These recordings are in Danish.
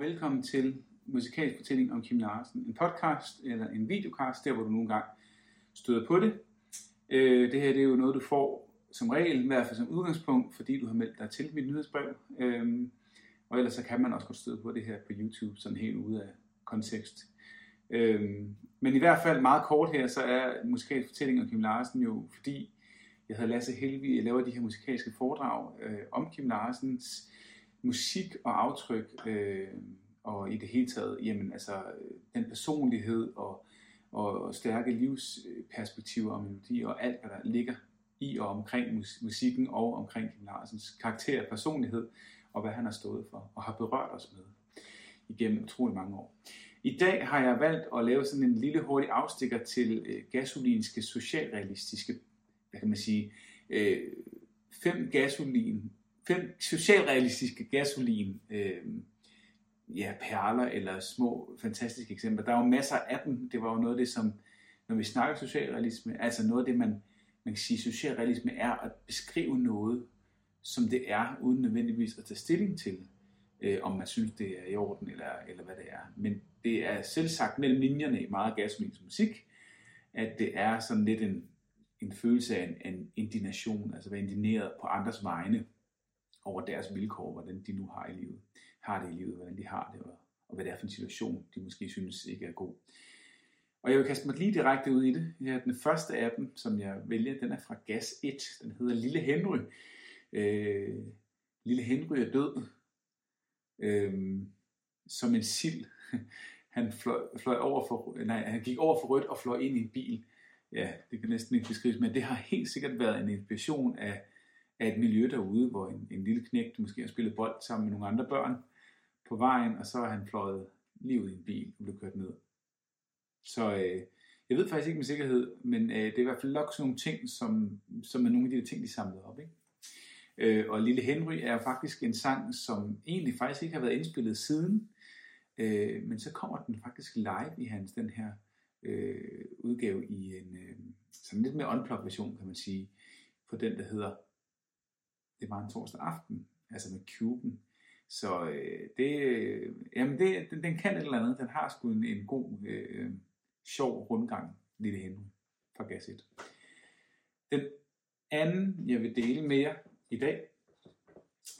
velkommen til Musikalsk Fortælling om Kim Larsen. En podcast eller en videocast, der hvor du nogle gange støder på det. Øh, det her det er jo noget, du får som regel, i hvert fald som udgangspunkt, fordi du har meldt dig til mit nyhedsbrev. Øh, og ellers så kan man også godt støde på det her på YouTube, sådan helt ude af kontekst. Øh, men i hvert fald meget kort her, så er Musikalsk Fortælling om Kim Larsen jo, fordi jeg hedder Lasse Helvi, jeg laver de her musikalske foredrag øh, om Kim Larsens musik og aftryk, øh, og i det hele taget, jamen altså, den personlighed og, og stærke livsperspektiver og melodi og alt, hvad der ligger i og omkring musikken og omkring Kim Larsens karakter og personlighed, og hvad han har stået for og har berørt os med igennem utrolig mange år. I dag har jeg valgt at lave sådan en lille hurtig afstikker til øh, gasolinske socialrealistiske, hvad kan man sige, øh, fem gasolin fem socialrealistiske gasolin øh, ja, perler eller små fantastiske eksempler. Der er jo masser af dem. Det var jo noget af det, som, når vi snakker socialrealisme, altså noget af det, man, man kan sige, socialrealisme er at beskrive noget, som det er, uden nødvendigvis at tage stilling til, øh, om man synes, det er i orden, eller, eller hvad det er. Men det er selv sagt mellem linjerne i meget gasolins musik, at det er sådan lidt en, en følelse af en, en indignation, altså være indigneret på andres vegne, over deres vilkår, hvordan de nu har i livet, har det i livet, hvordan de har det, og, og hvad det er for en situation, de måske synes ikke er god. Og jeg vil kaste mig lige direkte ud i det. Ja, den første af dem, som jeg vælger, den er fra Gas 1. Den hedder Lille Henry. Øh, Lille Henry er død. Øh, som en sild. Han fløj, fløj over for, nej, han gik over for rødt og fløj ind i en bil. Ja, det kan næsten ikke beskrives, men det har helt sikkert været en inspiration af af et miljø derude, hvor en, en lille knægt måske har spillet bold sammen med nogle andre børn på vejen, og så har han fløjet lige ud i en bil og blev kørt ned. Så øh, jeg ved faktisk ikke med sikkerhed, men øh, det er i hvert fald nok sådan nogle ting, som, som er nogle af de ting, de samlede op. Ikke? Øh, og Lille Henry er faktisk en sang, som egentlig faktisk ikke har været indspillet siden, øh, men så kommer den faktisk live i hans den her øh, udgave i en øh, sådan lidt mere unplugged version, kan man sige, på den, der hedder det var en torsdag aften, altså med Cuben. Så øh, det, øh, jamen det, den, den kan et eller andet. Den har sgu en, en god, øh, sjov rundgang, Lille Henry fra Gasset. Den anden, jeg vil dele med jer i dag,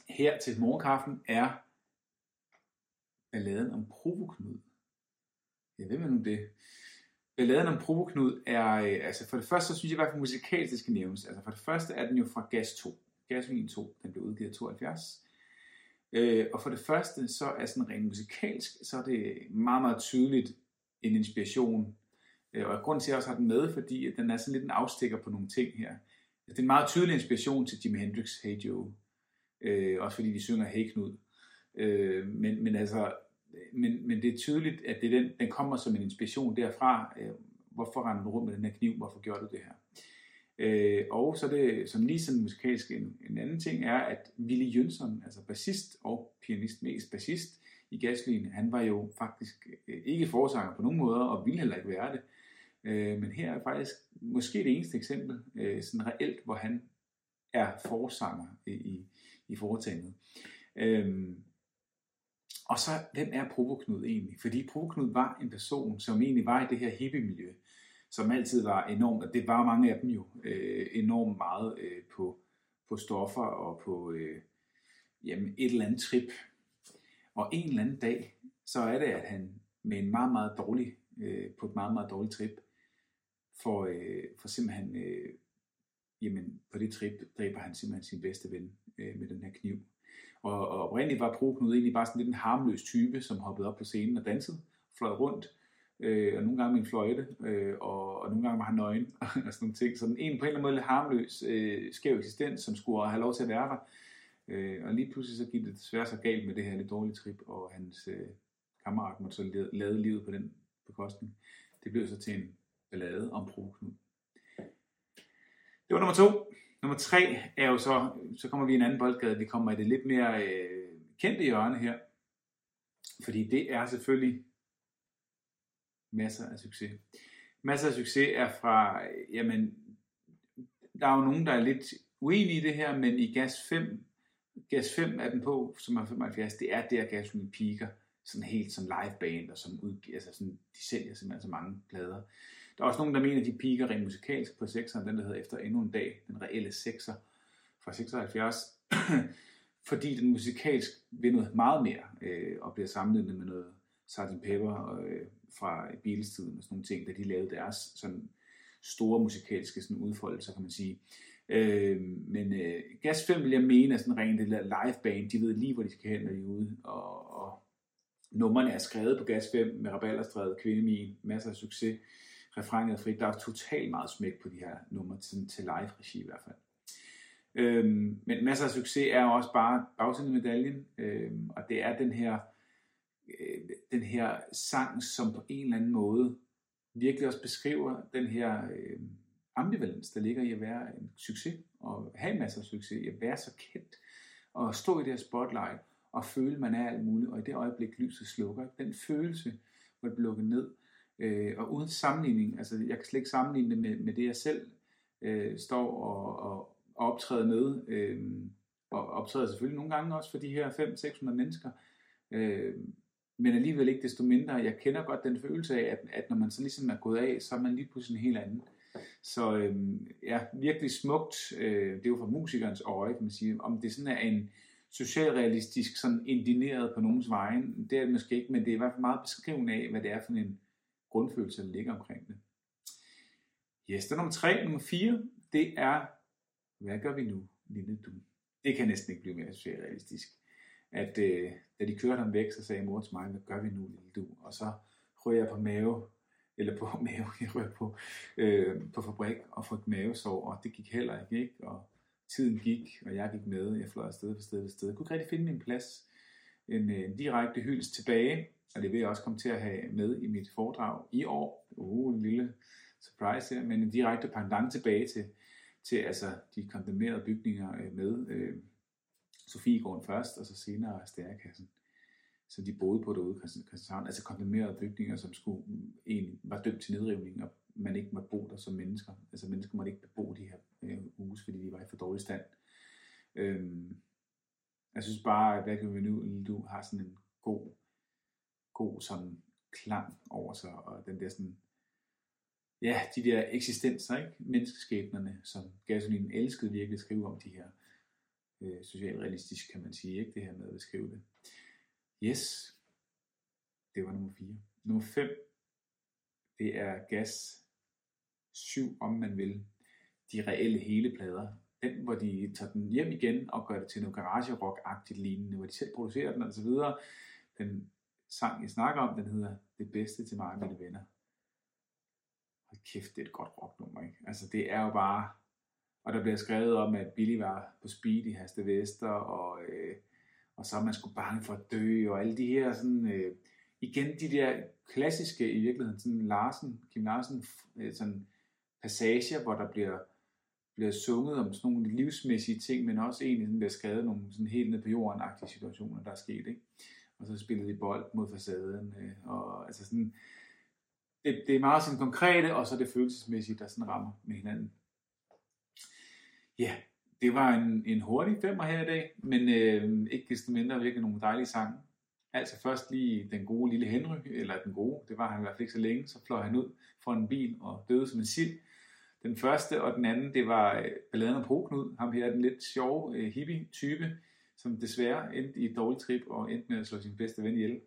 her til morgenkaffen, er balladen om Provoknud. Jeg ved man nu det. Balladen om Provoknud er, øh, altså for det første, så synes jeg i hvert fald musikalsk, det skal nævnes. Altså for det første er den jo fra Gas 2. Gasolin 2, den blev udgivet i 72. Øh, og for det første, så er sådan rent musikalsk, så er det meget, meget tydeligt en inspiration. Øh, og grund til, at jeg også har den med, fordi at den er sådan lidt en afstikker på nogle ting her. Det er en meget tydelig inspiration til Jimi Hendrix Hey Joe. Øh, også fordi de synger Hey Knud. Øh, men, men altså, men, men det er tydeligt, at det er den, den kommer som en inspiration derfra. Øh, hvorfor render du rundt med den her kniv? Hvorfor gjorde du det her? Øh, og så det, som lige sådan musikalsk en, en anden ting, er, at Willy Jønsson, altså bassist og pianist, mest bassist i Gaslin, han var jo faktisk øh, ikke forsanger på nogen måder, og ville heller ikke være det. Øh, men her er faktisk måske det eneste eksempel, øh, sådan reelt, hvor han er forsanger i, i, i foretagendet. Øh, og så, hvem er Provoknud egentlig? Fordi Provoknud var en person, som egentlig var i det her hippie-miljø som altid var enormt, og det var mange af dem jo, øh, enormt meget øh, på, på stoffer og på øh, jamen, et eller andet trip. Og en eller anden dag, så er det, at han med en meget, meget dårlig, øh, på et meget, meget dårligt trip, for, øh, for simpelthen, øh, jamen på det trip dræber han simpelthen sin bedste ven øh, med den her kniv. Og, og oprindeligt var Proknud egentlig bare sådan lidt en harmløs type, som hoppede op på scenen og dansede, fløj rundt, øh, og nogle gange med en fløjte, øh, og, og nogle gange var han nøgen, og sådan nogle ting. Så den en på en eller anden måde lidt harmløs, øh, skæv eksistens, som skulle have lov til at være der. Øh, og lige pludselig så gik det desværre så galt med det her lidt dårlige trip, og hans øh, kammerat måtte så lade livet på den bekostning. Det blev så til en ballade om Proknud. Det var nummer to. Nummer tre er jo så, så kommer vi i en anden boldgade, vi kommer i det lidt mere øh, kendte hjørne her. Fordi det er selvfølgelig masser af succes. Masser af succes er fra, jamen, der er jo nogen, der er lidt uenige i det her, men i gas 5, gas 5 er den på, som er 75, det er der gasolin piker sådan helt som liveband, og som udgiver, altså sådan, de sælger simpelthen så mange plader. Der er også nogen, der mener, at de piker rent musikalsk på 6'eren, den der hedder Efter endnu en dag, den reelle 6'er fra 76, fordi den musikalsk vil noget meget mere, øh, og bliver sammenlignet med noget Sgt. Pepper øh, fra Beatles-tiden og sådan nogle ting, da de lavede deres sådan store musikalske sådan udfoldelser, kan man sige. Øh, men øh, Gas 5 vil jeg mene er sådan rent det der live band, de ved lige, hvor de skal hen, når de er ude, og, og numrene er skrevet på Gas 5 med Rabalderstrædet, Kvindemien, masser af succes, refrenget er frit, der er totalt meget smæk på de her numre, til, til live-regi i hvert fald. Øhm, men masser af succes er også bare bagsiden af medaljen, øhm, og det er den her, øh, den her sang, som på en eller anden måde virkelig også beskriver den her øh, ambivalens, der ligger i at være en succes, og have masser af succes, i at være så kendt, og stå i det her spotlight, og føle, man er alt muligt, og i det øjeblik lyset slukker, den følelse, hvor det bliver lukket ned, øh, og uden sammenligning, altså jeg kan slet ikke sammenligne det med, med det, jeg selv øh, står og, og, og optræder med, øh, og optræder selvfølgelig nogle gange også for de her 500-600 mennesker, øh, men alligevel ikke desto mindre, jeg kender godt den følelse af, at, at når man så ligesom er gået af, så er man lige pludselig en helt anden. Så øh, ja, virkelig smukt, øh, det er jo fra musikernes øje, kan man sige, om det sådan er en socialrealistisk, sådan indineret på nogens vejen, det er det måske ikke, men det er i hvert fald meget beskrivende af, hvad det er for en grundfølelse, der ligger omkring det. Yes, det er nummer tre. Nummer fire, det er, hvad gør vi nu, lille du? Det kan næsten ikke blive mere socialrealistisk at øh, da de kørte ham væk, så sagde mor til mig, hvad gør vi nu, lille du? Og så røg jeg på mave, eller på mave, jeg røg på, øh, på fabrik og fik mavesår, og det gik heller ikke, ikke? Og tiden gik, og jeg gik med, jeg fløj afsted på sted på sted. Jeg kunne ikke rigtig finde min plads. En, øh, en direkte hyldest tilbage, og det vil jeg også komme til at have med i mit foredrag i år. Uh, en lille surprise her, men en direkte pendant tilbage til, til altså, de kondemnerede bygninger øh, med øh, Sofiegården først, og så senere Stærkassen. Så de boede på derude i Christianshavn, altså kondemnerede bygninger, som skulle, mm, egentlig var dømt til nedrivning, og man ikke måtte bo der som mennesker. Altså mennesker måtte ikke bebo de her øh, huse, fordi de var i for dårlig stand. Øhm, jeg synes bare, at hvad vi nu, du har sådan en god, god sådan klang over sig, og den der sådan, ja, de der eksistenser, ikke? menneskeskæbnerne, som Gasolin elskede virkelig at skrive om de her øh, socialrealistisk, kan man sige, ikke det her med at beskrive det. Yes, det var nummer 4. Nummer 5, det er gas 7, om man vil, de reelle hele plader. Den, hvor de tager den hjem igen og gør det til noget garage rock-agtigt lignende, hvor de selv producerer den og så videre. Den sang, jeg snakker om, den hedder Det bedste til mig og mine venner. Hold kæft, det er et godt rocknummer, ikke? Altså, det er jo bare, og der bliver skrevet om, at Billy var på speed i Haste Vester, og, øh, og så er man skulle bange for at dø, og alle de her sådan, øh, igen de der klassiske i virkeligheden, sådan Larsen, Kim Larsen, øh, sådan passager, hvor der bliver, bliver sunget om sådan nogle livsmæssige ting, men også egentlig sådan bliver skrevet nogle sådan helt ned på jorden situationer, der er sket, ikke? Og så spillede de bold mod facaden, øh, og altså sådan, det, det er meget sådan konkrete, og så det følelsesmæssige, der sådan rammer med hinanden. Ja, det var en, en hurtig femmer her i dag, men øh, ikke desto mindre virkelig nogle dejlige sange. Altså først lige den gode lille Henry, eller den gode, det var han i hvert fald ikke så længe, så fløj han ud fra en bil og døde som en sild. Den første og den anden, det var øh, balladen om Proknud, ham her den lidt sjove øh, hippie-type, som desværre endte i et dårligt trip og endte med at slå sin bedste ven ihjel.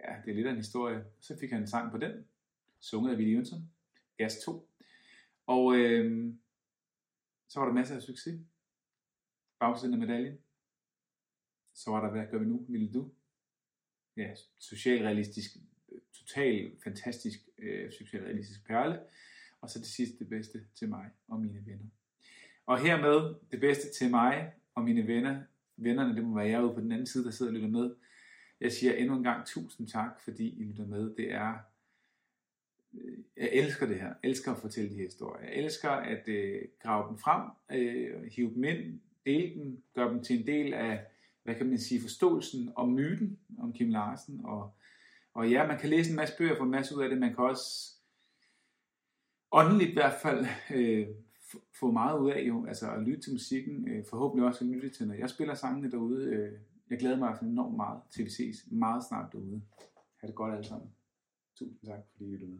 Ja, det er lidt af en historie. Så fik han en sang på den, sunget af Willy Jønsson, Gas 2. Og øh, så var der masser af succes. Bagsiden af medaljen. Så var der, hvad gør vi nu, lille du? Ja, socialrealistisk, total fantastisk øh, socialrealistisk perle. Og så det sidste, det bedste til mig og mine venner. Og hermed det bedste til mig og mine venner. Vennerne, det må være jer ude på den anden side, der sidder og lytter med. Jeg siger endnu en gang tusind tak, fordi I lytter med. Det er Øh, jeg elsker det her. Jeg elsker at fortælle de her historier. Jeg elsker at øh, grave dem frem, øh, hive dem ind, dele dem, gøre dem til en del af, hvad kan man sige, forståelsen om myten om Kim Larsen. Og, og ja, man kan læse en masse bøger, få en masse ud af det. Man kan også åndeligt i hvert fald øh, få meget ud af jo, altså at lytte til musikken, øh, forhåbentlig også at lytte til, når jeg spiller sangene derude. Øh, Jeg glæder mig altså enormt meget til vi ses meget snart derude. Ha' det godt alle sammen. Tusind tak, fordi I lyttede med.